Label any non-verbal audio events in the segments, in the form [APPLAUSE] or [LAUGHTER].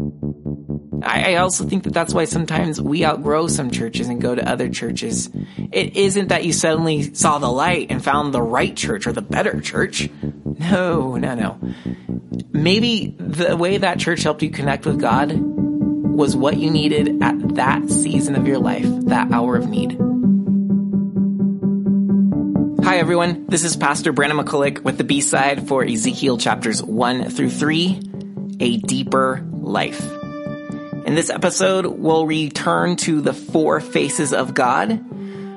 I, I also think that that's why sometimes we outgrow some churches and go to other churches. It isn't that you suddenly saw the light and found the right church or the better church. No, no, no. Maybe the way that church helped you connect with God was what you needed at that season of your life, that hour of need. Hi everyone, this is Pastor Brandon McCulloch with the B-side for Ezekiel chapters 1 through 3, A Deeper Life. In this episode, we'll return to the four faces of God.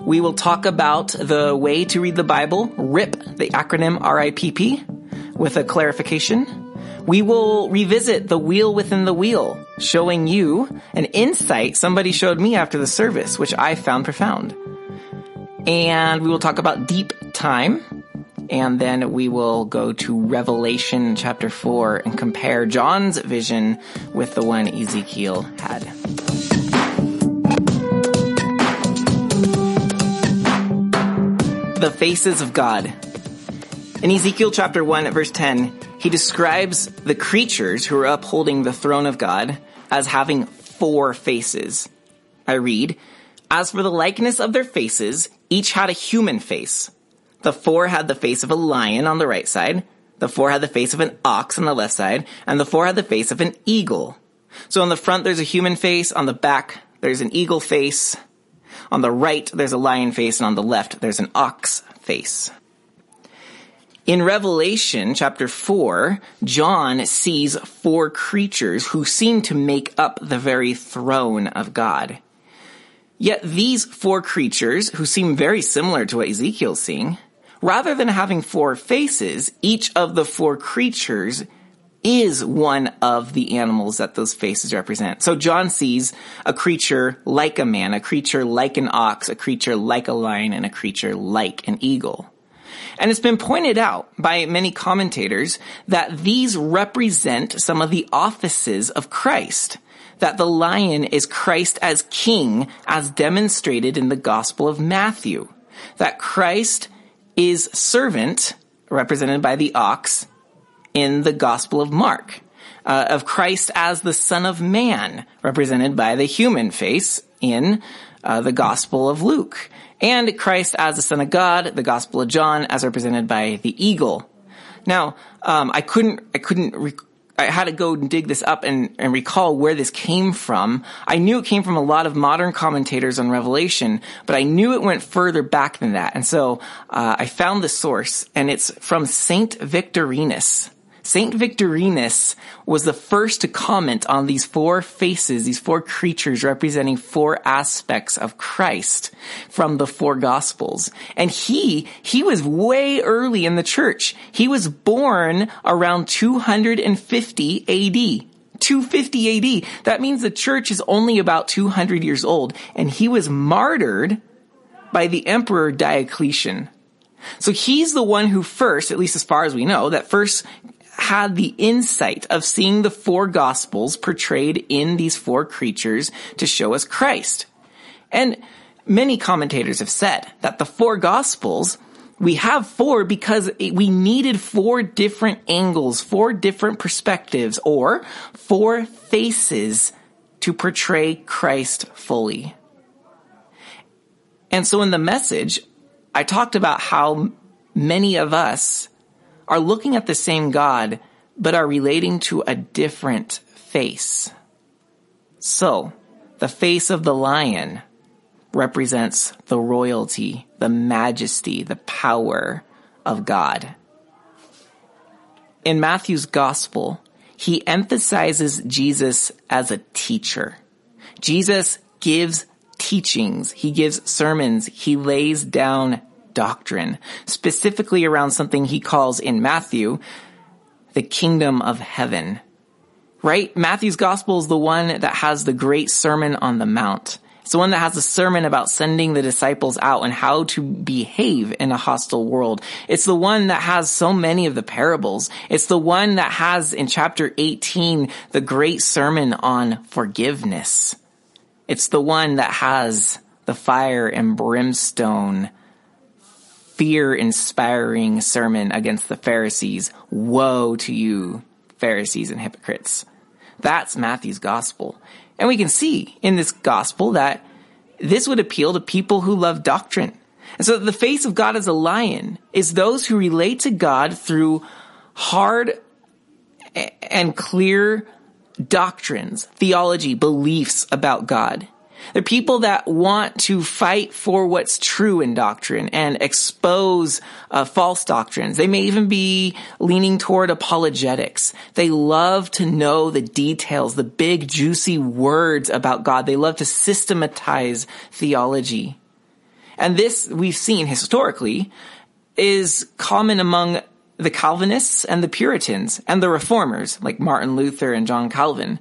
We will talk about the way to read the Bible, RIP, the acronym RIPP, with a clarification. We will revisit the wheel within the wheel, showing you an insight somebody showed me after the service, which I found profound. And we will talk about deep time, and then we will go to Revelation chapter 4 and compare John's vision with the one Ezekiel had. The faces of God. In Ezekiel chapter 1 verse 10, he describes the creatures who are upholding the throne of God as having four faces. I read, As for the likeness of their faces, each had a human face. The four had the face of a lion on the right side, the four had the face of an ox on the left side, and the four had the face of an eagle. So on the front there's a human face, on the back there's an eagle face, on the right there's a lion face, and on the left there's an ox face. In Revelation chapter 4, John sees four creatures who seem to make up the very throne of God. Yet these four creatures, who seem very similar to what Ezekiel's seeing, rather than having four faces, each of the four creatures is one of the animals that those faces represent. So John sees a creature like a man, a creature like an ox, a creature like a lion, and a creature like an eagle. And it's been pointed out by many commentators that these represent some of the offices of Christ. That the lion is Christ as king as demonstrated in the Gospel of Matthew. That Christ is servant, represented by the ox, in the Gospel of Mark. Uh, of Christ as the Son of Man, represented by the human face in uh, the Gospel of Luke and Christ as the Son of God, the Gospel of John, as represented by the eagle. Now, um, I couldn't, I couldn't, I had to go and dig this up and, and recall where this came from. I knew it came from a lot of modern commentators on Revelation, but I knew it went further back than that. And so uh, I found the source, and it's from Saint Victorinus. Saint Victorinus was the first to comment on these four faces, these four creatures representing four aspects of Christ from the four gospels. And he, he was way early in the church. He was born around 250 AD. 250 AD. That means the church is only about 200 years old and he was martyred by the emperor Diocletian. So he's the one who first, at least as far as we know, that first had the insight of seeing the four gospels portrayed in these four creatures to show us Christ. And many commentators have said that the four gospels we have four because we needed four different angles, four different perspectives, or four faces to portray Christ fully. And so in the message, I talked about how many of us are looking at the same God, but are relating to a different face. So, the face of the lion represents the royalty, the majesty, the power of God. In Matthew's gospel, he emphasizes Jesus as a teacher. Jesus gives teachings. He gives sermons. He lays down doctrine, specifically around something he calls in Matthew the kingdom of heaven. Right? Matthew's gospel is the one that has the great sermon on the mount. It's the one that has a sermon about sending the disciples out and how to behave in a hostile world. It's the one that has so many of the parables. It's the one that has in chapter 18 the great sermon on forgiveness. It's the one that has the fire and brimstone fear inspiring sermon against the Pharisees. Woe to you, Pharisees and hypocrites. That's Matthew's gospel. And we can see in this gospel that this would appeal to people who love doctrine. And so the face of God as a lion is those who relate to God through hard and clear doctrines, theology, beliefs about God. They're people that want to fight for what's true in doctrine and expose uh, false doctrines. They may even be leaning toward apologetics. They love to know the details, the big juicy words about God. They love to systematize theology. And this we've seen historically is common among the Calvinists and the Puritans and the Reformers like Martin Luther and John Calvin.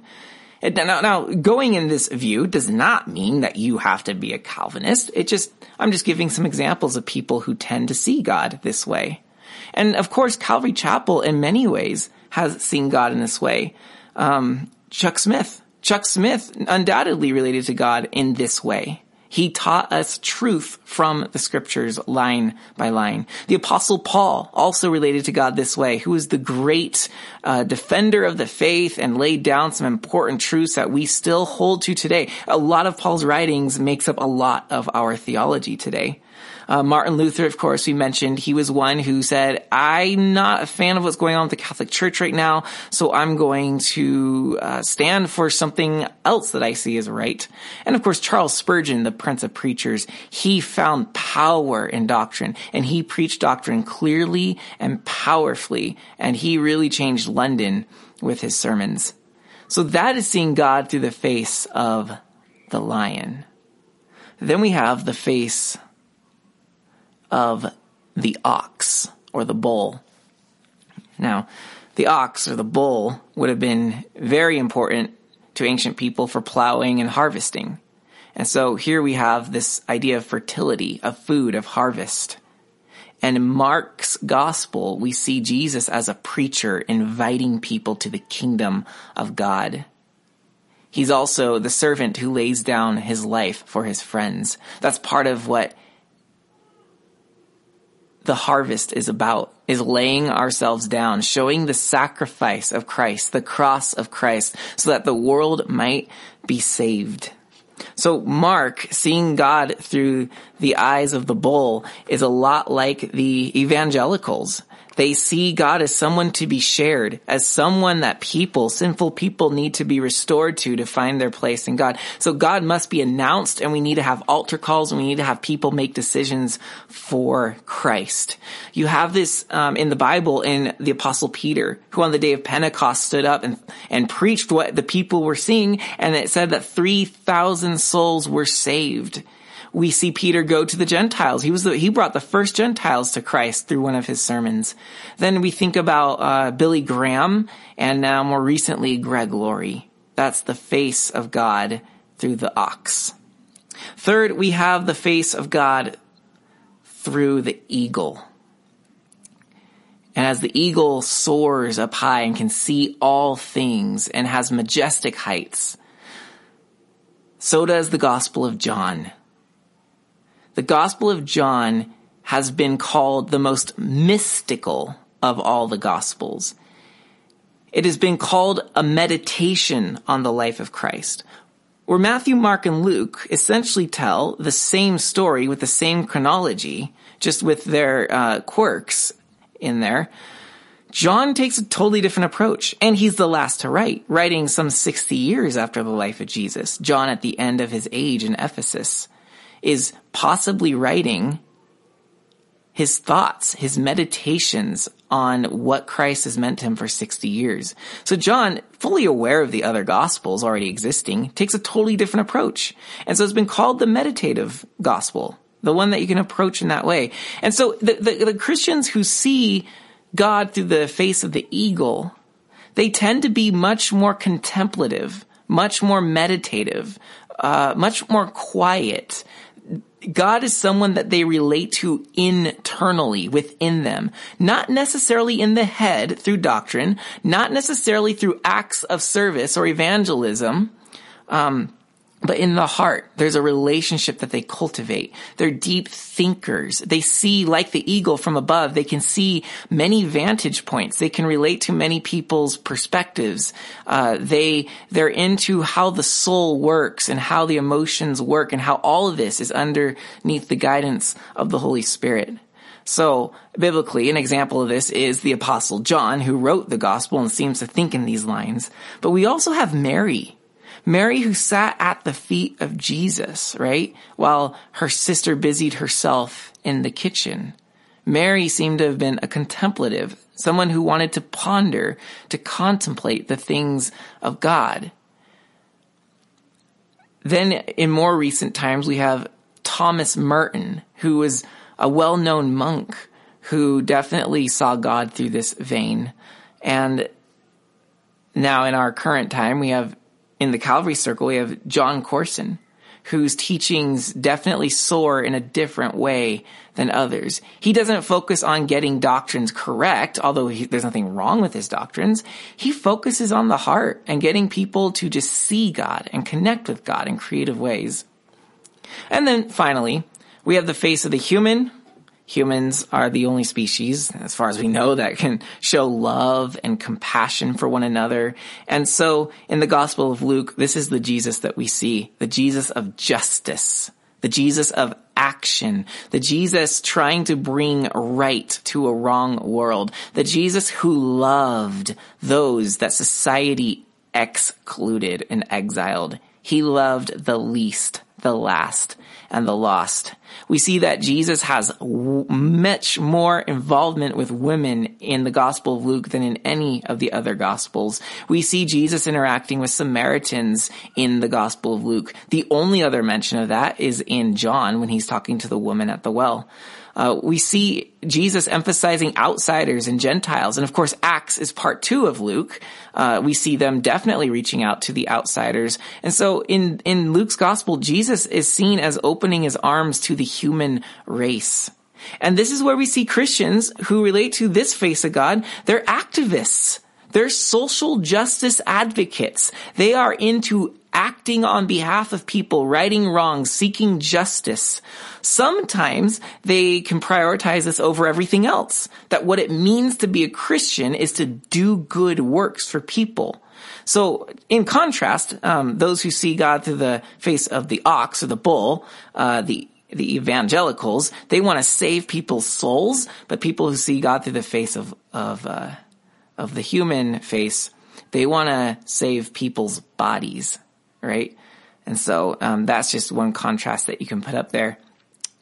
Now, now, going in this view does not mean that you have to be a Calvinist. It just, I'm just giving some examples of people who tend to see God this way. And of course, Calvary Chapel in many ways has seen God in this way. Um, Chuck Smith. Chuck Smith undoubtedly related to God in this way. He taught us truth from the scriptures line by line. The apostle Paul also related to God this way, who is the great uh, defender of the faith and laid down some important truths that we still hold to today. A lot of Paul's writings makes up a lot of our theology today. Uh, Martin Luther, of course, we mentioned, he was one who said, I'm not a fan of what's going on with the Catholic Church right now, so I'm going to uh, stand for something else that I see as right. And of course, Charles Spurgeon, the Prince of Preachers, he found power in doctrine, and he preached doctrine clearly and powerfully, and he really changed London with his sermons. So that is seeing God through the face of the lion. Then we have the face of the ox or the bull. Now, the ox or the bull would have been very important to ancient people for plowing and harvesting. And so here we have this idea of fertility, of food, of harvest. And in Mark's gospel, we see Jesus as a preacher inviting people to the kingdom of God. He's also the servant who lays down his life for his friends. That's part of what the harvest is about, is laying ourselves down, showing the sacrifice of Christ, the cross of Christ, so that the world might be saved. So Mark, seeing God through the eyes of the bull, is a lot like the evangelicals. They see God as someone to be shared, as someone that people, sinful people need to be restored to to find their place in God. So God must be announced and we need to have altar calls and we need to have people make decisions for Christ. You have this um, in the Bible in the apostle Peter, who on the day of Pentecost stood up and, and preached what the people were seeing and it said that 3,000 souls were saved we see Peter go to the Gentiles. He was the, he brought the first Gentiles to Christ through one of his sermons. Then we think about uh, Billy Graham, and now more recently Greg Laurie. That's the face of God through the ox. Third, we have the face of God through the eagle. And as the eagle soars up high and can see all things and has majestic heights, so does the Gospel of John. The Gospel of John has been called the most mystical of all the Gospels. It has been called a meditation on the life of Christ. Where Matthew, Mark, and Luke essentially tell the same story with the same chronology, just with their uh, quirks in there. John takes a totally different approach, and he's the last to write, writing some 60 years after the life of Jesus. John at the end of his age in Ephesus is possibly writing his thoughts, his meditations on what Christ has meant to him for 60 years. So John, fully aware of the other gospels already existing, takes a totally different approach. And so it's been called the meditative gospel, the one that you can approach in that way. And so the, the, the Christians who see God through the face of the eagle, they tend to be much more contemplative, much more meditative, uh, much more quiet. God is someone that they relate to internally within them, not necessarily in the head through doctrine, not necessarily through acts of service or evangelism, um, But in the heart, there's a relationship that they cultivate. They're deep thinkers. They see, like the eagle from above, they can see many vantage points. They can relate to many people's perspectives. Uh, they, they're into how the soul works and how the emotions work and how all of this is underneath the guidance of the Holy Spirit. So, biblically, an example of this is the apostle John, who wrote the gospel and seems to think in these lines. But we also have Mary, Mary who sat at the feet of Jesus, right? While her sister busied herself in the kitchen. Mary seemed to have been a contemplative, someone who wanted to ponder, to contemplate the things of God. Then in more recent times, we have Thomas Merton, who was a well-known monk who definitely saw God through this vein. And now in our current time, we have in the Calvary Circle, we have Jon Courson, whose teachings definitely soar in a different way than others. He doesn't focus on getting doctrines correct, although he, there's nothing wrong with his doctrines. He focuses on the heart and getting people to just see God and connect with God in creative ways. And then finally, we have the face of the human, humans are the only species, as far as we know, that can show love and compassion for one another. And so in the Gospel of Luke, this is the Jesus that we see, the Jesus of justice, the Jesus of action, the Jesus trying to bring right to a wrong world, the Jesus who loved those that society excluded and exiled. He loved the least, the last and the lost. We see that Jesus has w- much more involvement with women in the Gospel of Luke than in any of the other Gospels. We see Jesus interacting with Samaritans in the Gospel of Luke. The only other mention of that is in John when he's talking to the woman at the well. Uh, we see Jesus emphasizing outsiders and Gentiles. And of course, Acts is part two of Luke. Uh, we see them definitely reaching out to the outsiders. And so in, in Luke's gospel, Jesus is seen as opening his arms to the human race. And this is where we see Christians who relate to this face of God. They're activists. They're social justice advocates. They are into acting on behalf of people, righting wrongs, seeking justice. Sometimes they can prioritize this over everything else. That what it means to be a Christian is to do good works for people. So, in contrast, um, those who see God through the face of the ox or the bull, uh, the the evangelicals, they want to save people's souls, but people who see God through the face of of uh, of the human face, they want to save people's bodies, right? And so um, that's just one contrast that you can put up there.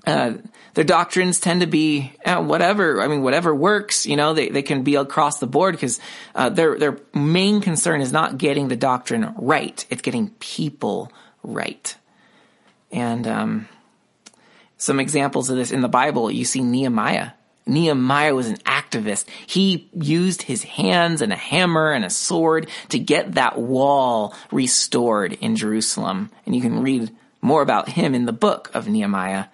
Uh, their doctrines tend to be uh, whatever. I mean, whatever works. You know, they, they can be across the board because uh, their their main concern is not getting the doctrine right; it's getting people right. And um, some examples of this in the Bible, you see Nehemiah. Nehemiah was an activist. He used his hands and a hammer and a sword to get that wall restored in Jerusalem. And you can read more about him in the book of Nehemiah.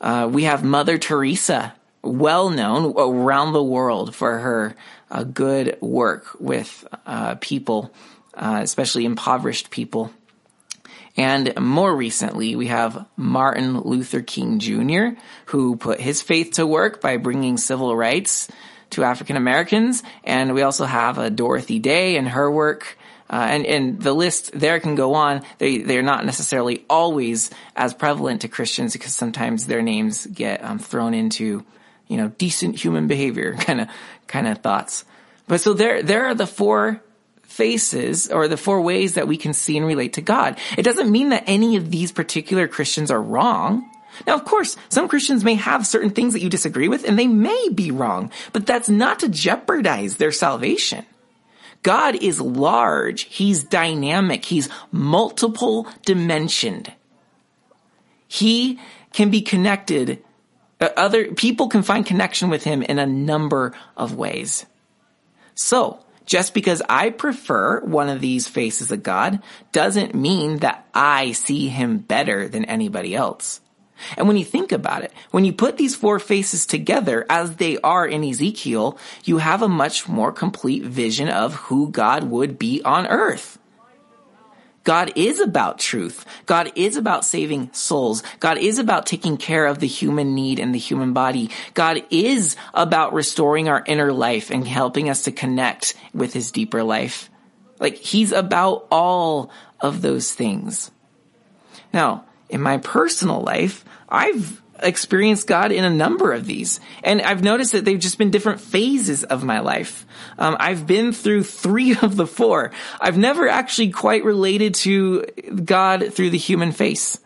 Uh, we have Mother Teresa, well known around the world for her uh, good work with uh, people, uh, especially impoverished people. And more recently, we have Martin Luther King Jr., who put his faith to work by bringing civil rights to African Americans. And we also have a Dorothy Day and her work uh, and, and the list there can go on. They, they're not necessarily always as prevalent to Christians because sometimes their names get um, thrown into, you know, decent human behavior kind of, kind of thoughts. But so there, there are the four faces or the four ways that we can see and relate to God. It doesn't mean that any of these particular Christians are wrong. Now, of course, some Christians may have certain things that you disagree with and they may be wrong, but that's not to jeopardize their salvation. God is large. He's dynamic. He's multiple dimensioned. He can be connected. Uh, other people can find connection with him in a number of ways. So, just because I prefer one of these faces of God doesn't mean that I see him better than anybody else. And when you think about it, when you put these four faces together as they are in Ezekiel, you have a much more complete vision of who God would be on earth. God is about truth. God is about saving souls. God is about taking care of the human need and the human body. God is about restoring our inner life and helping us to connect with his deeper life. Like he's about all of those things. Now, in my personal life, I've experienced God in a number of these. And I've noticed that they've just been different phases of my life. Um, I've been through three of the four. I've never actually quite related to God through the human face.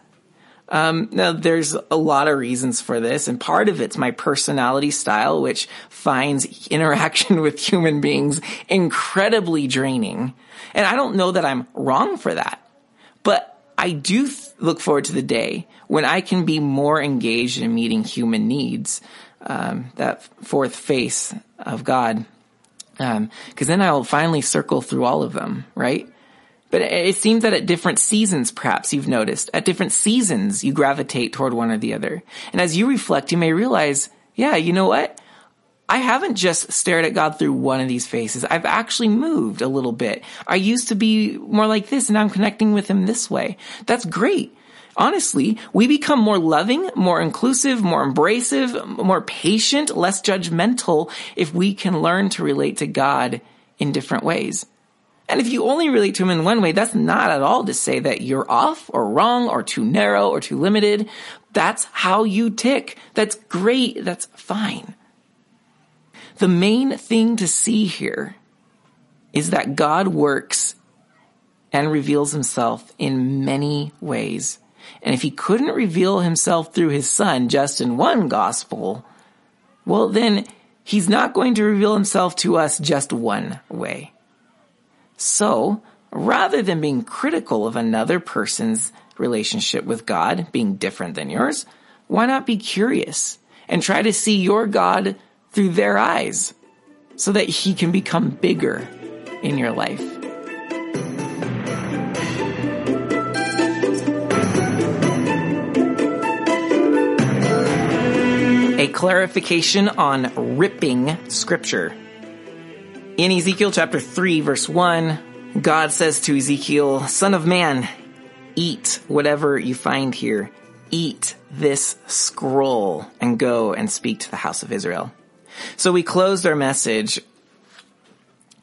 Um, now there's a lot of reasons for this, and part of it's my personality style, which finds interaction [LAUGHS] with human beings incredibly draining. And I don't know that I'm wrong for that, but I do th- look forward to the day when I can be more engaged in meeting human needs, um, that fourth face of God. Because um, then I'll finally circle through all of them, right? But it seems that at different seasons, perhaps you've noticed, at different seasons, you gravitate toward one or the other. And as you reflect, you may realize, yeah, you know what? I haven't just stared at God through one of these faces. I've actually moved a little bit. I used to be more like this and I'm connecting with him this way. That's great. Honestly, we become more loving, more inclusive, more embracive, more patient, less judgmental if we can learn to relate to God in different ways. And if you only relate to him in one way, that's not at all to say that you're off or wrong or too narrow or too limited. That's how you tick. That's great. That's fine. The main thing to see here is that God works and reveals himself in many ways. And if he couldn't reveal himself through his son just in one gospel, well, then he's not going to reveal himself to us just one way. So, rather than being critical of another person's relationship with God being different than yours, why not be curious and try to see your God through their eyes so that he can become bigger in your life. A clarification on ripping scripture. In Ezekiel chapter 3 verse 1, God says to Ezekiel, son of man, eat whatever you find here. Eat this scroll and go and speak to the house of Israel. So we closed our message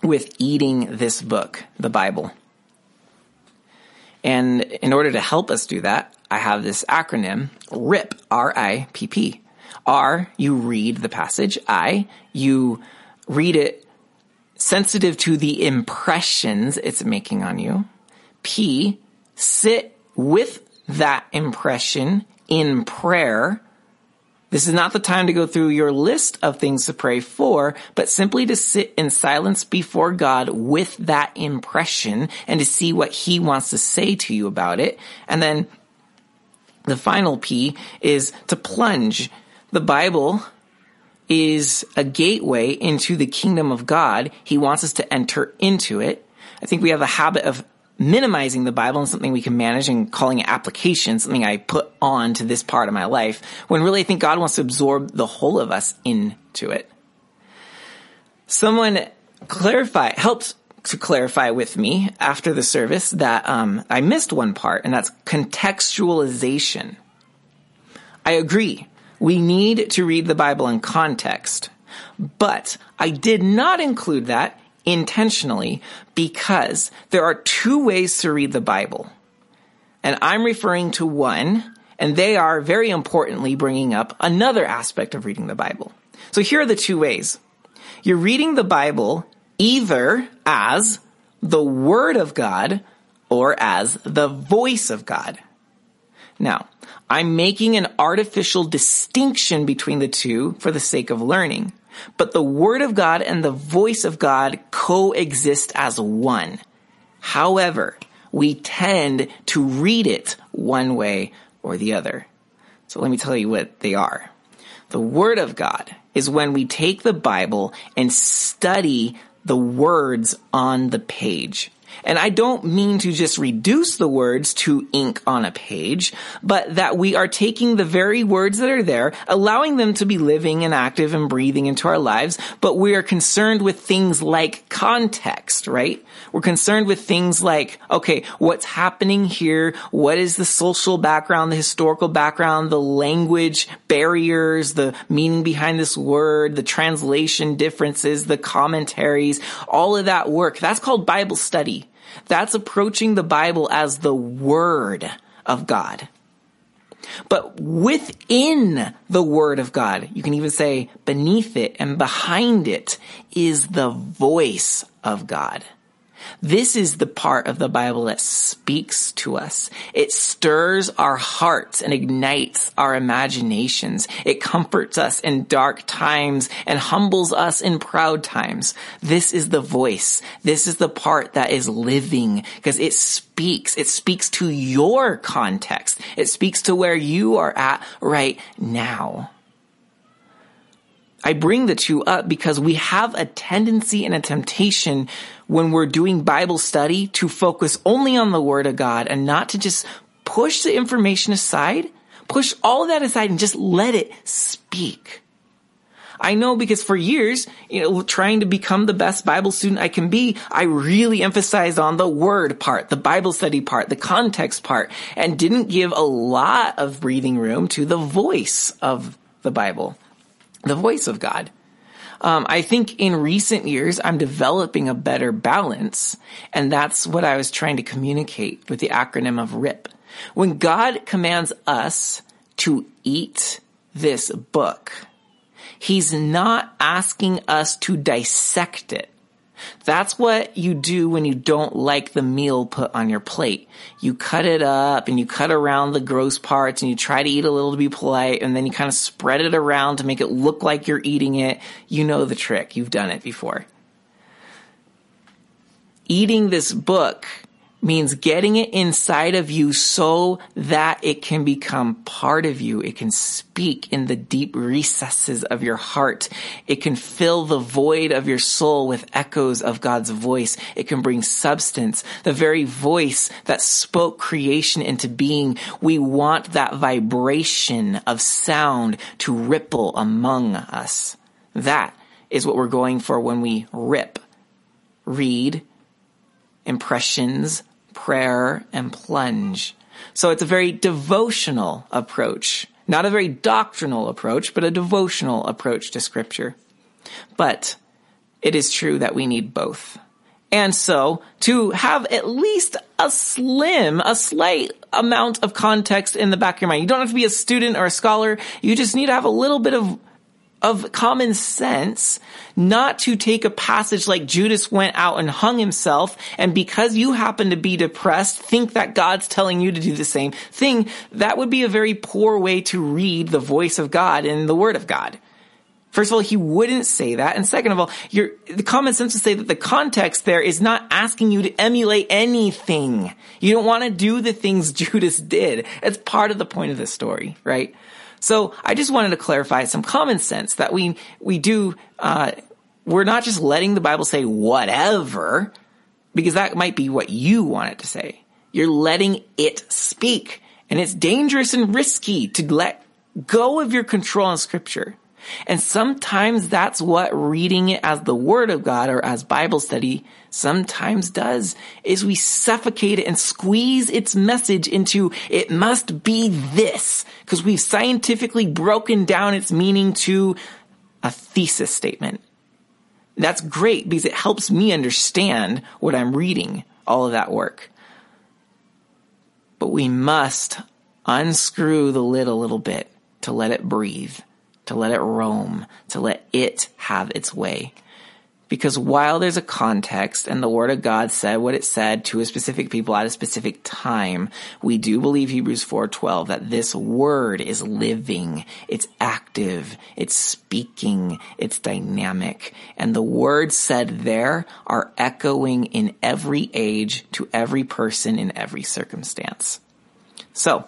with eating this book, the Bible. And in order to help us do that, I have this acronym, RIP, R-I-P-P. R, you read the passage. I, you read it sensitive to the impressions it's making on you. P, sit with that impression in prayer this is not the time to go through your list of things to pray for, but simply to sit in silence before God with that impression and to see what he wants to say to you about it. And then the final P is to plunge. The Bible is a gateway into the kingdom of God. He wants us to enter into it. I think we have a habit of minimizing the Bible and something we can manage and calling it application, something I put on to this part of my life, when really I think God wants to absorb the whole of us into it. Someone clarify, helped to clarify with me after the service that um, I missed one part, and that's contextualization. I agree. We need to read the Bible in context. But I did not include that intentionally because there are two ways to read the Bible. And I'm referring to one, and they are very importantly bringing up another aspect of reading the Bible. So here are the two ways. You're reading the Bible either as the Word of God or as the voice of God. Now, I'm making an artificial distinction between the two for the sake of learning. But the word of God and the voice of God coexist as one. However, we tend to read it one way or the other. So let me tell you what they are. The word of God is when we take the Bible and study the words on the page. And I don't mean to just reduce the words to ink on a page, but that we are taking the very words that are there, allowing them to be living and active and breathing into our lives, but we are concerned with things like context, right? We're concerned with things like, okay, what's happening here? What is the social background, the historical background, the language barriers, the meaning behind this word, the translation differences, the commentaries, all of that work. That's called Bible study. That's approaching the Bible as the Word of God. But within the Word of God, you can even say beneath it and behind it is the voice of God. This is the part of the Bible that speaks to us. It stirs our hearts and ignites our imaginations. It comforts us in dark times and humbles us in proud times. This is the voice. This is the part that is living because it speaks. It speaks to your context. It speaks to where you are at right now. I bring the two up because we have a tendency and a temptation when we're doing Bible study to focus only on the Word of God and not to just push the information aside, push all that aside and just let it speak. I know because for years, you know, trying to become the best Bible student I can be, I really emphasized on the word part, the Bible study part, the context part, and didn't give a lot of breathing room to the voice of the Bible the voice of God. Um, I think in recent years, I'm developing a better balance, and that's what I was trying to communicate with the acronym of RIP. When God commands us to eat this book, He's not asking us to dissect it. That's what you do when you don't like the meal put on your plate. You cut it up and you cut around the gross parts and you try to eat a little to be polite and then you kind of spread it around to make it look like you're eating it. You know the trick. You've done it before. Eating this book means getting it inside of you so that it can become part of you. It can speak in the deep recesses of your heart. It can fill the void of your soul with echoes of God's voice. It can bring substance, the very voice that spoke creation into being. We want that vibration of sound to ripple among us. That is what we're going for when we rip, read, impressions, prayer, and plunge. So it's a very devotional approach. Not a very doctrinal approach, but a devotional approach to scripture. But it is true that we need both. And so to have at least a slim, a slight amount of context in the back of your mind. You don't have to be a student or a scholar. You just need to have a little bit of of common sense not to take a passage like Judas went out and hung himself and because you happen to be depressed think that God's telling you to do the same thing. That would be a very poor way to read the voice of God and the word of God. First of all, he wouldn't say that. And second of all, your, the common sense would say that the context there is not asking you to emulate anything. You don't want to do the things [LAUGHS] Judas did. It's part of the point of the story, right? So I just wanted to clarify some common sense that we we do. Uh, we're not just letting the Bible say whatever, because that might be what you want it to say. You're letting it speak, and it's dangerous and risky to let go of your control on Scripture. And sometimes that's what reading it as the Word of God or as Bible study sometimes does, is we suffocate it and squeeze its message into, it must be this, because we've scientifically broken down its meaning to a thesis statement. That's great because it helps me understand what I'm reading, all of that work. But we must unscrew the lid a little bit to let it breathe to let it roam, to let it have its way. Because while there's a context and the word of God said what it said to a specific people at a specific time, we do believe Hebrews 4:12 that this word is living, it's active, it's speaking, it's dynamic. And the words said there are echoing in every age to every person in every circumstance. So,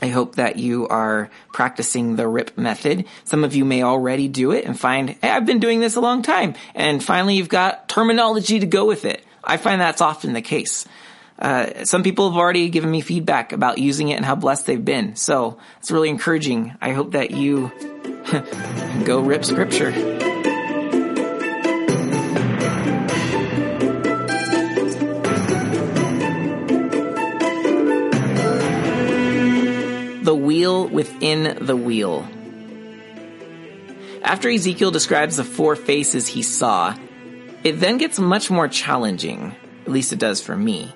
I hope that you are practicing the RIP method. Some of you may already do it and find, hey, I've been doing this a long time. And finally, you've got terminology to go with it. I find that's often the case. Uh, some people have already given me feedback about using it and how blessed they've been. So it's really encouraging. I hope that you [LAUGHS] go rip scripture. The wheel within the wheel. After Ezekiel describes the four faces he saw, it then gets much more challenging. At least it does for me.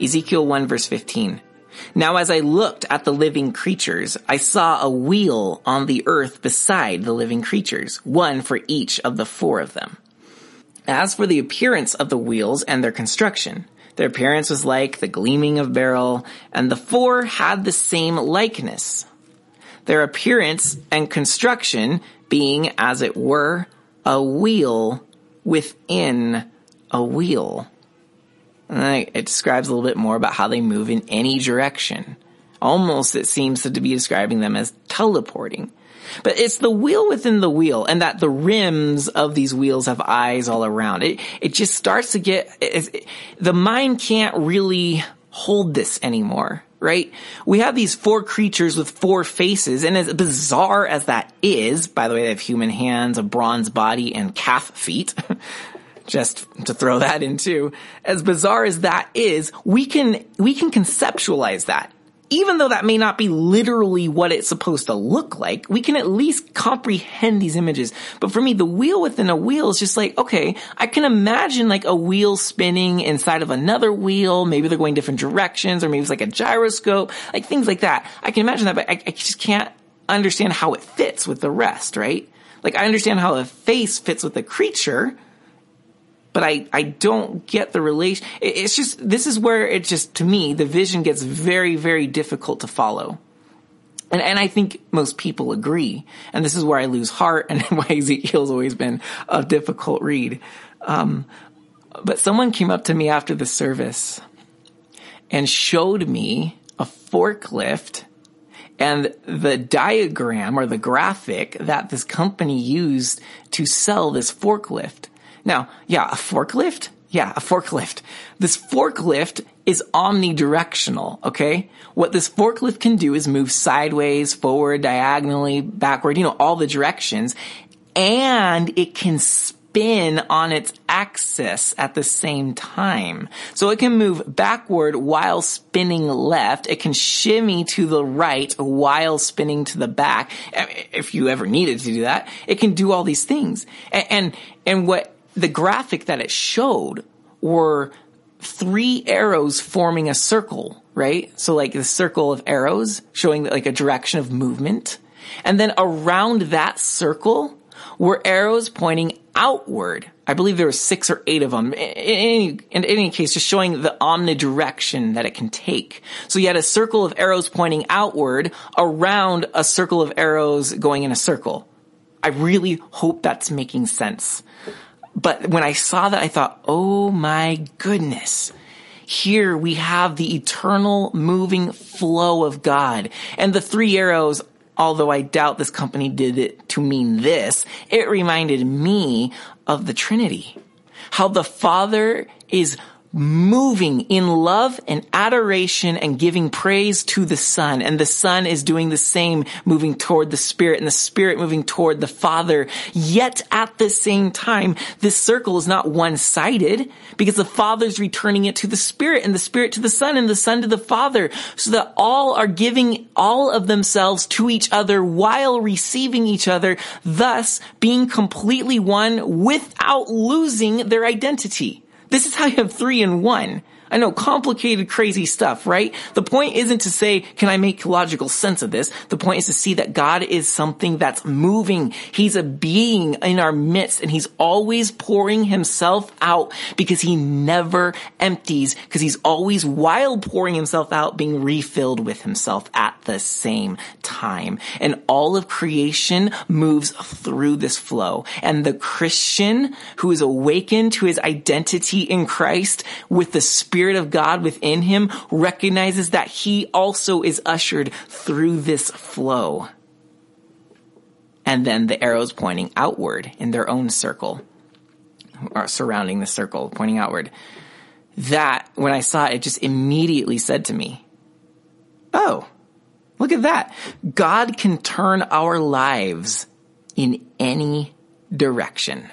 Ezekiel 1 verse 15. Now as I looked at the living creatures, I saw a wheel on the earth beside the living creatures, one for each of the four of them. As for the appearance of the wheels and their construction, their appearance was like the gleaming of beryl, and the four had the same likeness. Their appearance and construction being, as it were, a wheel within a wheel. And it describes a little bit more about how they move in any direction. Almost it seems to be describing them as teleporting. But it's the wheel within the wheel and that the rims of these wheels have eyes all around. It, it just starts to get, it, the mind can't really hold this anymore, right? We have these four creatures with four faces and as bizarre as that is, by the way, they have human hands, a bronze body, and calf feet. [LAUGHS] just to throw that in too, as bizarre as that is, we can, we can conceptualize that. Even though that may not be literally what it's supposed to look like, we can at least comprehend these images. But for me, the wheel within a wheel is just like, okay, I can imagine like a wheel spinning inside of another wheel. Maybe they're going different directions or maybe it's like a gyroscope, like things like that. I can imagine that, but I, I just can't understand how it fits with the rest, right? Like I understand how a face fits with the creature, but I, I don't get the relation. It's just, this is where it just, to me, the vision gets very, very difficult to follow. And, and I think most people agree. And this is where I lose heart and [LAUGHS] why Ezekiel's always been a difficult read. Um, but someone came up to me after the service and showed me a forklift and the diagram or the graphic that this company used to sell this forklift. Now, yeah, a forklift? Yeah, a forklift. This forklift is omnidirectional, okay? What this forklift can do is move sideways, forward, diagonally, backward, you know, all the directions. And it can spin on its axis at the same time. So it can move backward while spinning left. It can shimmy to the right while spinning to the back. If you ever needed to do that, it can do all these things. And, and, and what the graphic that it showed were three arrows forming a circle, right? So like the circle of arrows showing like a direction of movement. And then around that circle were arrows pointing outward. I believe there were six or eight of them. In any, in any case, just showing the omnidirection that it can take. So you had a circle of arrows pointing outward around a circle of arrows going in a circle. I really hope that's making sense. But when I saw that, I thought, oh my goodness. Here we have the eternal moving flow of God. And the three arrows, although I doubt this company did it to mean this, it reminded me of the Trinity. How the Father is moving in love and adoration and giving praise to the Son. And the Son is doing the same, moving toward the Spirit and the Spirit moving toward the Father. Yet at the same time, this circle is not one-sided because the Father's returning it to the Spirit and the Spirit to the Son and the Son to the Father so that all are giving all of themselves to each other while receiving each other, thus being completely one without losing their identity. This is how you have three in one. I know, complicated, crazy stuff, right? The point isn't to say, can I make logical sense of this? The point is to see that God is something that's moving. He's a being in our midst and he's always pouring himself out because he never empties because he's always while pouring himself out being refilled with himself at the same time. And all of creation moves through this flow. And the Christian who is awakened to his identity in Christ with the spirit Spirit of God within him recognizes that he also is ushered through this flow. And then the arrows pointing outward in their own circle, or surrounding the circle, pointing outward. that when I saw it, it just immediately said to me, Oh, look at that. God can turn our lives in any direction.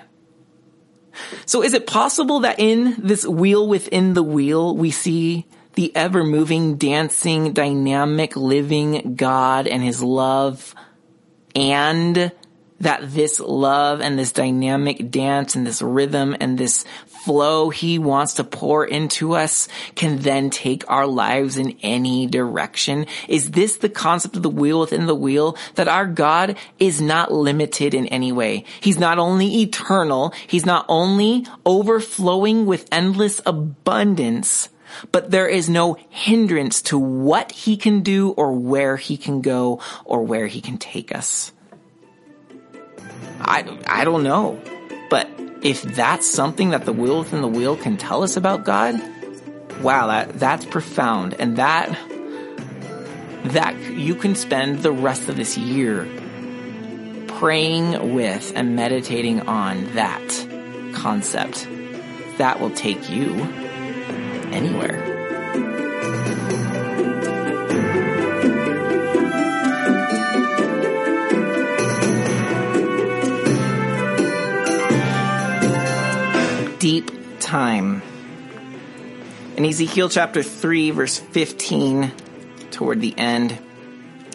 So is it possible that in this wheel within the wheel, we see the ever moving, dancing, dynamic, living God and his love? And that this love and this dynamic dance and this rhythm and this flow he wants to pour into us can then take our lives in any direction? Is this the concept of the wheel within the wheel that our God is not limited in any way? He's not only eternal, he's not only overflowing with endless abundance, but there is no hindrance to what he can do or where he can go or where he can take us. I, I don't know. But if that's something that the wheel within the wheel can tell us about God, wow, that, that's profound. And that, that you can spend the rest of this year praying with and meditating on that concept. That will take you anywhere. Deep time. In Ezekiel chapter 3 verse 15, toward the end,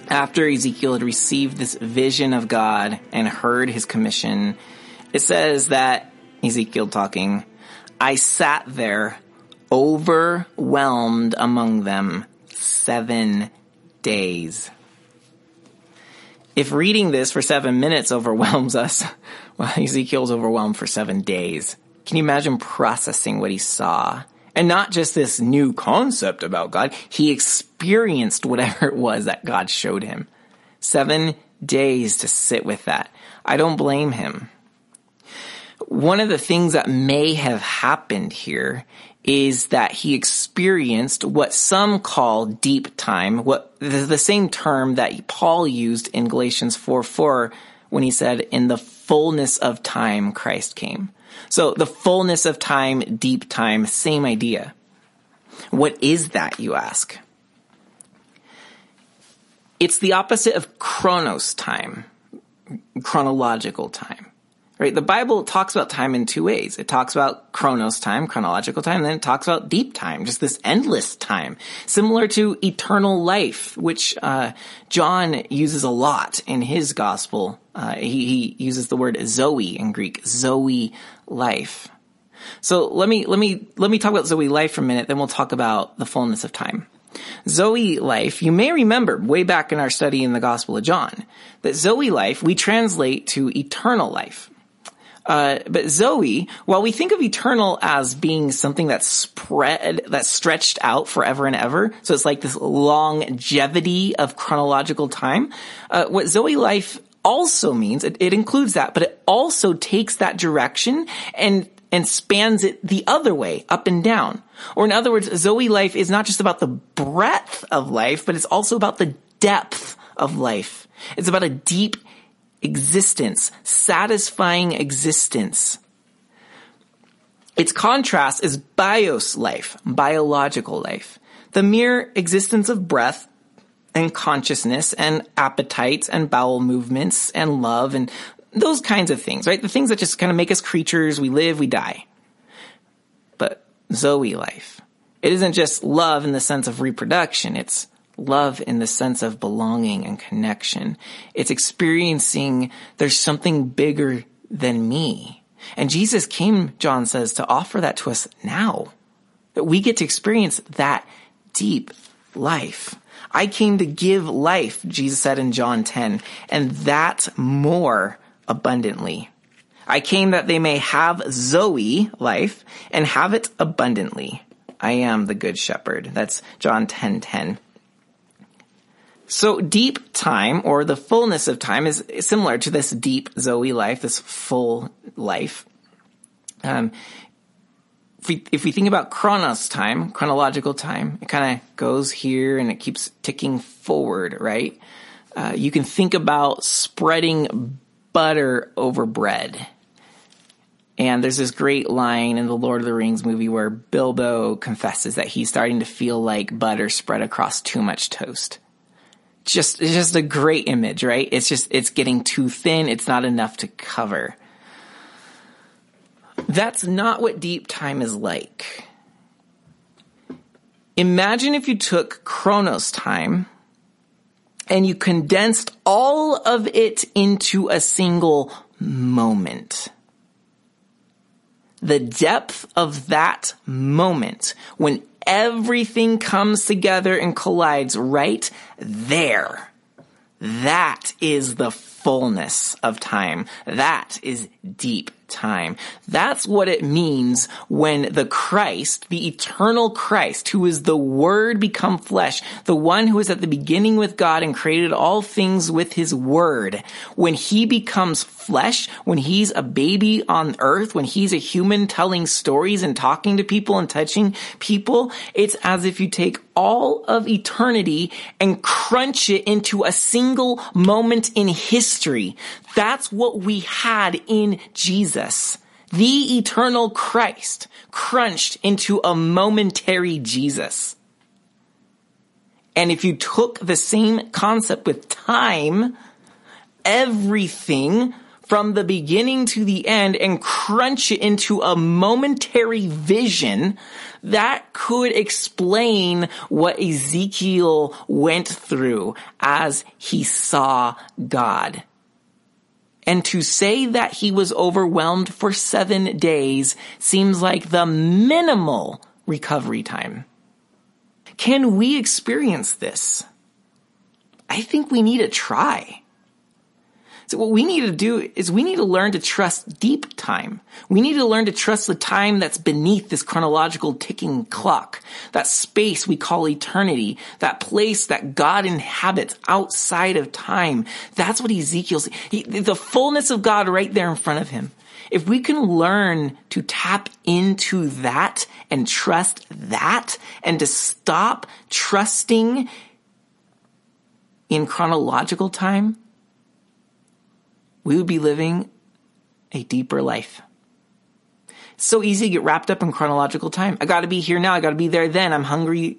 after Ezekiel had received this vision of God and heard his commission, it says that Ezekiel talking, I sat there overwhelmed among them seven days. If reading this for seven minutes overwhelms us, [LAUGHS] well, Ezekiel's overwhelmed for seven days. Can you imagine processing what he saw? And not just this new concept about God. He experienced whatever [LAUGHS] it was that God showed him. Seven days to sit with that. I don't blame him. One of the things that may have happened here is that he experienced what some call deep time, what the same term that Paul used in Galatians 4 4 when he said, in the fullness of time Christ came. So the fullness of time, deep time, same idea. What is that, you ask? It's the opposite of chronos time, chronological time. Right? The Bible talks about time in two ways. It talks about chronos time, chronological time, and then it talks about deep time, just this endless time, similar to eternal life, which uh, John uses a lot in his gospel. Uh, he, he uses the word zoe in Greek, zoe life. So let me let me let me talk about Zoe life for a minute, then we'll talk about the fullness of time. Zoe life, you may remember way back in our study in the Gospel of John, that Zoe life we translate to eternal life. Uh, but Zoe, while we think of eternal as being something that's spread, that's stretched out forever and ever, so it's like this longevity of chronological time, uh, what Zoe life also means, it, it includes that, but it also takes that direction and and spans it the other way, up and down. Or in other words, Zoe life is not just about the breadth of life, but it's also about the depth of life. It's about a deep existence, satisfying existence. Its contrast is bios life, biological life. The mere existence of breath and consciousness and appetites and bowel movements and love and those kinds of things, right? The things that just kind of make us creatures. We live, we die. But Zoe life. It isn't just love in the sense of reproduction. It's love in the sense of belonging and connection. It's experiencing there's something bigger than me. And Jesus came, John says, to offer that to us now. That we get to experience that deep life. I came to give life, Jesus said in John 10, and that more abundantly. I came that they may have Zoe life and have it abundantly. I am the good shepherd. That's John 10, 10. So deep time or the fullness of time is similar to this deep Zoe life, this full life. Um, if we, if we think about chronos time, chronological time, it kind of goes here and it keeps ticking forward, right? Uh, you can think about spreading butter over bread. And there's this great line in the Lord of the Rings movie where Bilbo confesses that he's starting to feel like butter spread across too much toast. Just, it's just a great image, right? It's just, it's getting too thin. It's not enough to cover. That's not what deep time is like. Imagine if you took Chronos time and you condensed all of it into a single moment. The depth of that moment when everything comes together and collides right there. That is the fullness of time. That is deep time. That's what it means when the Christ, the eternal Christ, who is the Word become flesh, the one who is at the beginning with God and created all things with His Word, when He becomes flesh, when He's a baby on earth, when He's a human telling stories and talking to people and touching people, it's as if you take all of eternity and crunch it into a single moment in history. That's what we had in Jesus. The eternal Christ crunched into a momentary Jesus. And if you took the same concept with time, everything from the beginning to the end and crunch it into a momentary vision, that could explain what Ezekiel went through as he saw God. And to say that he was overwhelmed for seven days seems like the minimal recovery time. Can we experience this? I think we need to try. So what we need to do is we need to learn to trust deep time. We need to learn to trust the time that's beneath this chronological ticking clock, that space we call eternity, that place that God inhabits outside of time. That's what Ezekiel's, he, the fullness of God right there in front of him. If we can learn to tap into that and trust that and to stop trusting in chronological time, we would be living a deeper life. It's so easy to get wrapped up in chronological time. I gotta be here now. I gotta be there then. I'm hungry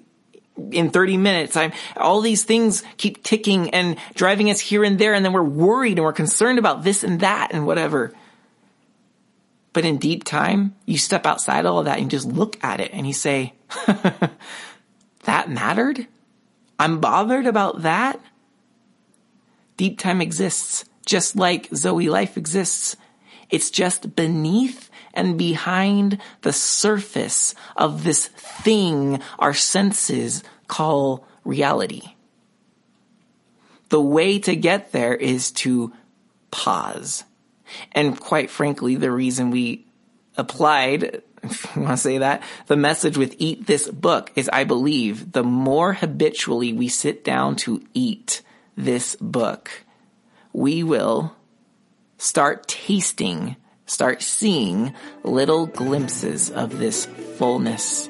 in 30 minutes. I'm, all these things keep ticking and driving us here and there. And then we're worried and we're concerned about this and that and whatever. But in deep time, you step outside all of that and just look at it and you say, [LAUGHS] that mattered? I'm bothered about that? Deep time exists just like Zoe life exists. It's just beneath and behind the surface of this thing our senses call reality. The way to get there is to pause. And quite frankly, the reason we applied, [LAUGHS] if you want to say that, the message with eat this book is I believe the more habitually we sit down to eat this book, we will start tasting, start seeing little glimpses of this fullness,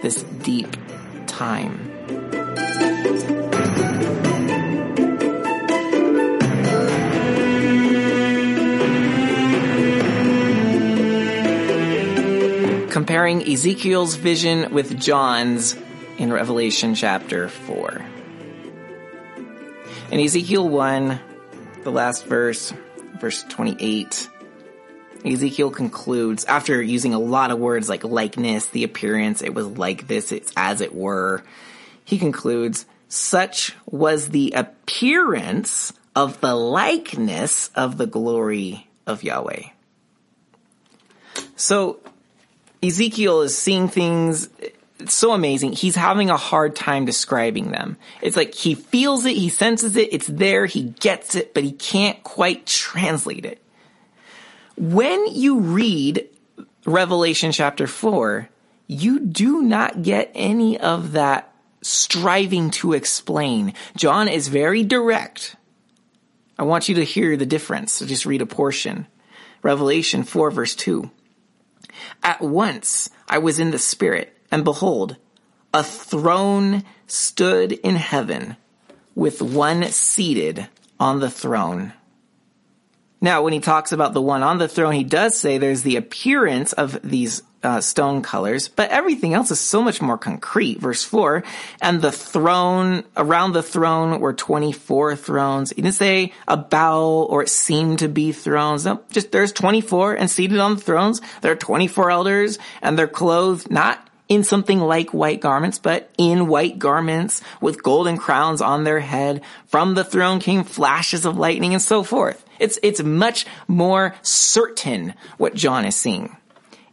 this deep time. Comparing Ezekiel's vision with John's in Revelation chapter 4. In Ezekiel 1, the last verse, verse 28, Ezekiel concludes, after using a lot of words like likeness, the appearance, it was like this, it's as it were. He concludes, such was the appearance of the likeness of the glory of Yahweh. So Ezekiel is seeing things it's so amazing. He's having a hard time describing them. It's like he feels it, he senses it, it's there, he gets it, but he can't quite translate it. When you read Revelation chapter 4, you do not get any of that striving to explain. John is very direct. I want you to hear the difference. So just read a portion. Revelation 4 verse 2. At once I was in the spirit and behold, a throne stood in heaven with one seated on the throne. Now, when he talks about the one on the throne, he does say there's the appearance of these uh, stone colors, but everything else is so much more concrete. Verse 4, and the throne, around the throne were 24 thrones. He didn't say a bow or it seemed to be thrones. No, just there's 24 and seated on the thrones, there are 24 elders and they're clothed not in something like white garments, but in white garments with golden crowns on their head. From the throne came flashes of lightning and so forth. It's, it's much more certain what John is seeing.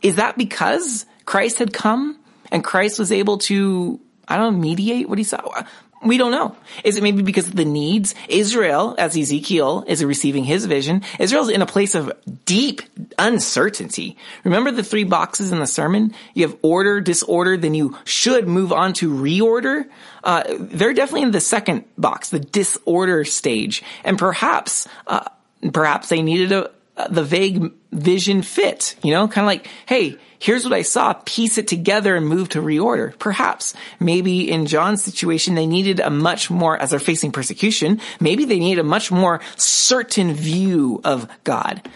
Is that because Christ had come and Christ was able to, I don't know, mediate what he saw? We don't know. Is it maybe because of the needs? Israel, as Ezekiel is receiving his vision, Israel's in a place of deep uncertainty. Remember the three boxes in the sermon? You have order, disorder, then you should move on to reorder. Uh, they're definitely in the second box, the disorder stage. And perhaps, uh, perhaps they needed a, the vague vision fit, you know, kind of like, hey, here's what I saw, piece it together and move to reorder. Perhaps, maybe in John's situation, they needed a much more, as they're facing persecution, maybe they needed a much more certain view of God.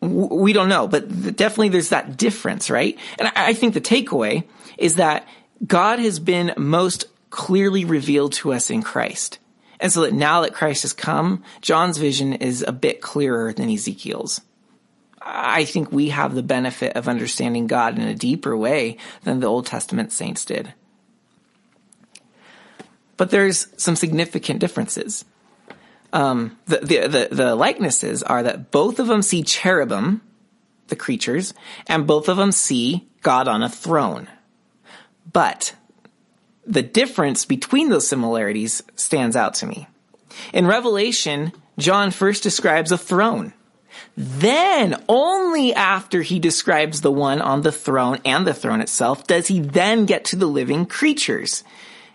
We don't know, but definitely there's that difference, right? And I think the takeaway is that God has been most clearly revealed to us in Christ. And so that now that Christ has come, John's vision is a bit clearer than Ezekiel's. I think we have the benefit of understanding God in a deeper way than the Old Testament saints did. But there's some significant differences. Um, the, the, the, the likenesses are that both of them see cherubim, the creatures, and both of them see God on a throne. But the difference between those similarities stands out to me. In Revelation, John first describes a throne. Then, only after he describes the one on the throne and the throne itself, does he then get to the living creatures.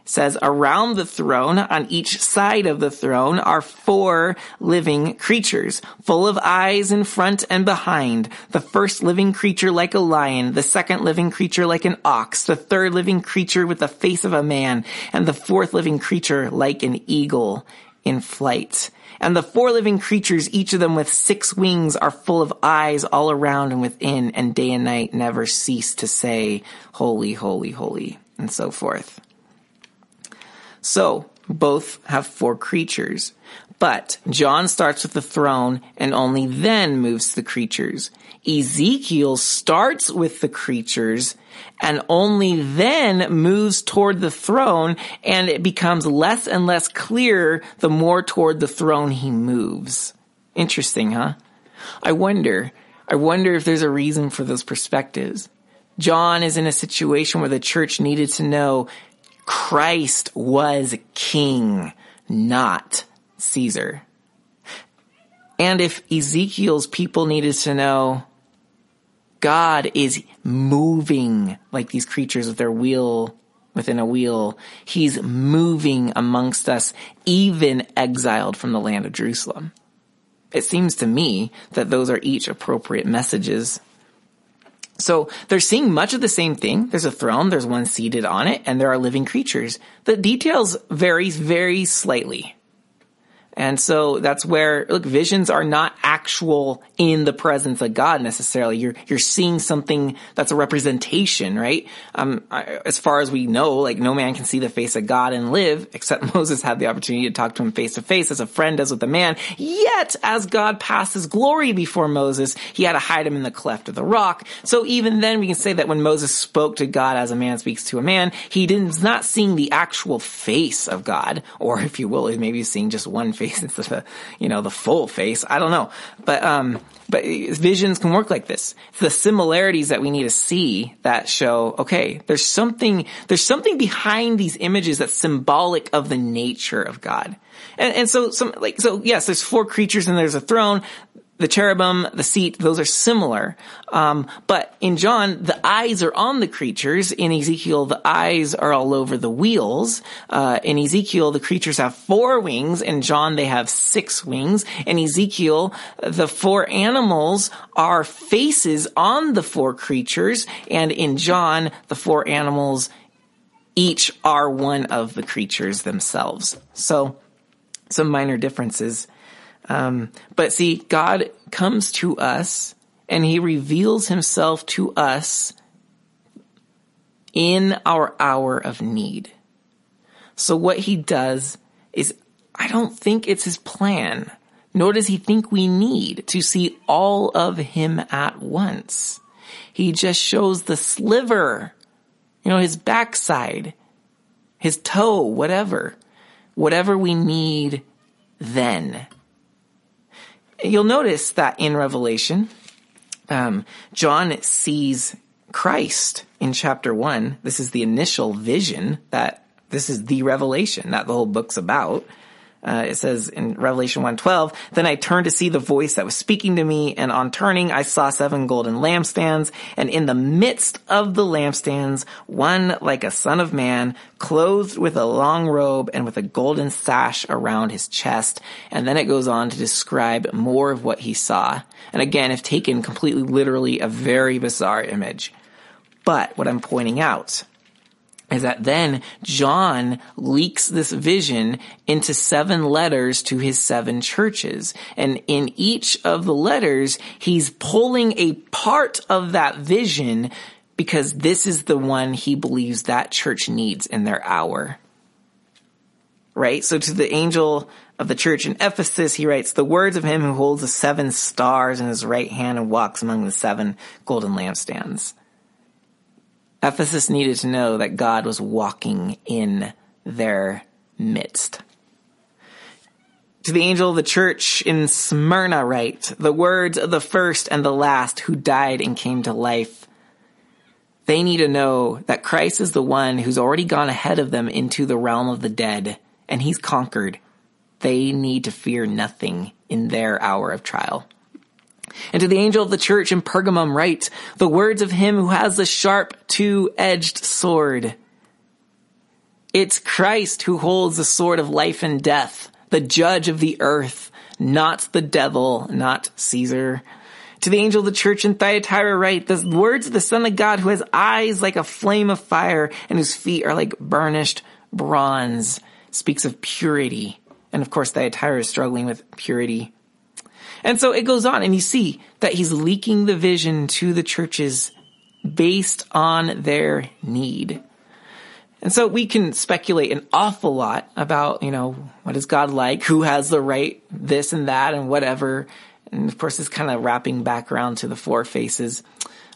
Says, around the throne, on each side of the throne, are four living creatures, full of eyes in front and behind. The first living creature like a lion, the second living creature like an ox, the third living creature with the face of a man, and the fourth living creature like an eagle in flight. And the four living creatures, each of them with six wings, are full of eyes all around and within, and day and night never cease to say, Holy, holy, holy, and so forth. So, both have four creatures. But John starts with the throne and only then moves the creatures. Ezekiel starts with the creatures and only then moves toward the throne and it becomes less and less clear the more toward the throne he moves. Interesting, huh? I wonder, I wonder if there's a reason for those perspectives. John is in a situation where the church needed to know Christ was king, not Caesar. And if Ezekiel's people needed to know God is moving like these creatures with their wheel within a wheel. He's moving amongst us, even exiled from the land of Jerusalem. It seems to me that those are each appropriate messages. So they're seeing much of the same thing. There's a throne, there's one seated on it, and there are living creatures. The details varies very slightly. And so that's where, look, visions are not actual in the presence of God necessarily. You're, you're seeing something that's a representation, right? Um, as far as we know, like no man can see the face of God and live, except [LAUGHS] Moses had the opportunity to talk to him face to face as a friend does with a man. Yet, as God passed his glory before Moses, he had to hide him in the cleft of the rock. So even then we can say that when Moses spoke to God as a man speaks to a man, he did not seeing the actual face of God, or if you will, maybe seeing just one face face [LAUGHS] instead of, you know, the full face. I don't know. But, um, but visions can work like this. It's the similarities that we need to see that show, okay, there's something, there's something behind these images that's symbolic of the nature of God. And, and so some, like, so yes, there's four creatures and there's a throne the cherubim, the seat, those are similar. Um, but in John, the eyes are on the creatures. In Ezekiel, the eyes are all over the wheels. Uh, in Ezekiel, the creatures have four wings. In John, they have six wings. In Ezekiel, the four animals are faces on the four creatures. And in John, the four animals each are one of the creatures themselves. So, some minor differences Um, but see, God comes to us and he reveals himself to us in our hour of need. So what he does is, I don't think it's his plan, nor does he think we need to see all of him at once. He just shows the sliver, you know, his backside, his toe, whatever, whatever we need then. You'll notice that in Revelation, um, John sees Christ in chapter one. This is the initial vision that this is the revelation that the whole book's about. Uh, it says in Revelation 1:12, then I turned to see the voice that was speaking to me, and on turning, I saw seven golden lampstands, and in the midst of the lampstands, one like a son of man, clothed with a long robe and with a golden sash around his chest. And then it goes on to describe more of what he saw. And again, if taken completely literally, a very bizarre image. But what I'm pointing out is that then John leaks this vision into seven letters to his seven churches. And in each of the letters, he's pulling a part of that vision because this is the one he believes that church needs in their hour. Right? So to the angel of the church in Ephesus, he writes, the words of him who holds the seven stars in his right hand and walks among the seven golden lampstands. Ephesus needed to know that God was walking in their midst. To the angel of the church in Smyrna write, the words of the first and the last who died and came to life. They need to know that Christ is the one who's already gone ahead of them into the realm of the dead, and he's conquered. They need to fear nothing in their hour of trial. And to the angel of the church in Pergamum write the words of him who has the sharp two-edged sword. It's Christ who holds the sword of life and death, the judge of the earth, not the devil, not Caesar. To the angel of the church in Thyatira write the words of the son of God who has eyes like a flame of fire and whose feet are like burnished bronze speaks of purity. And of course, Thyatira is struggling with purity and so it goes on and you see that he's leaking the vision to the churches based on their need. And so we can speculate an awful lot about, you know, what is God like? Who has the right this and that and whatever. And of course, it's kind of wrapping back around to the four faces.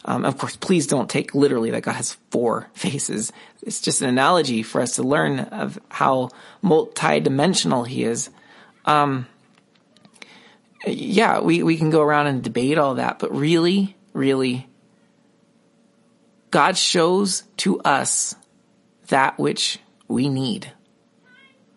Um, of course, please don't take literally that God has four [LAUGHS] faces. It's just an analogy for us to learn of how multi-dimensional he is. Um, yeah, we, we can go around and debate all that, but really, really, God shows to us that which we need.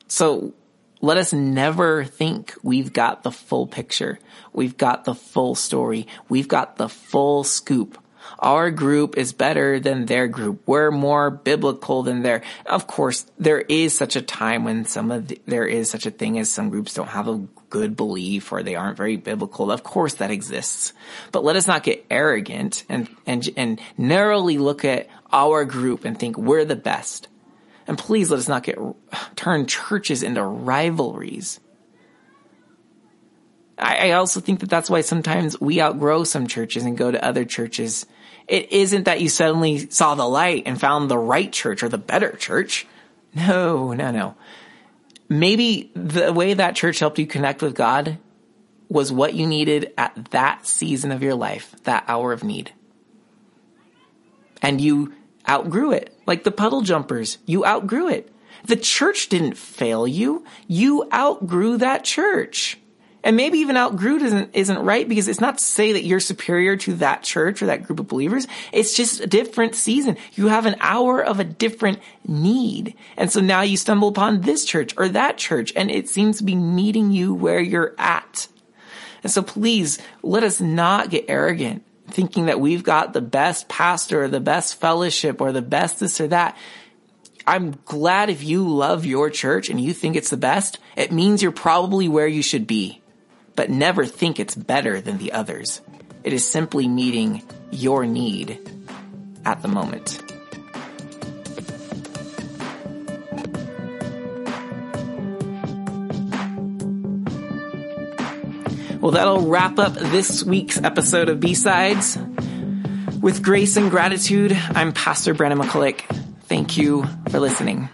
So let us never think we've got the full picture. We've got the full story. We've got the full scoop our group is better than their group. We're more biblical than their. Of course, there is such a time when some of the, there is such a thing as some groups don't have a good belief or they aren't very biblical. Of course that exists. But let us not get arrogant and, and, and narrowly look at our group and think we're the best. And please let us not get, turn churches into rivalries. I, I also think that that's why sometimes we outgrow some churches and go to other churches it isn't that you suddenly saw the light and found the right church or the better church. No, no, no. Maybe the way that church helped you connect with God was what you needed at that season of your life, that hour of need. And you outgrew it. Like the puddle jumpers, you outgrew it. The church didn't fail you. You outgrew that church. And maybe even outgrew isn't, isn't right because it's not to say that you're superior to that church or that group of believers. It's just a different season. You have an hour of a different need. And so now you stumble upon this church or that church and it seems to be meeting you where you're at. And so please let us not get arrogant thinking that we've got the best pastor or the best fellowship or the best this or that. I'm glad if you love your church and you think it's the best, it means you're probably where you should be but never think it's better than the others. It is simply meeting your need at the moment. Well, that'll wrap up this week's episode of B-Sides. With grace and gratitude, I'm Pastor Brandon McCulloch. Thank you for listening.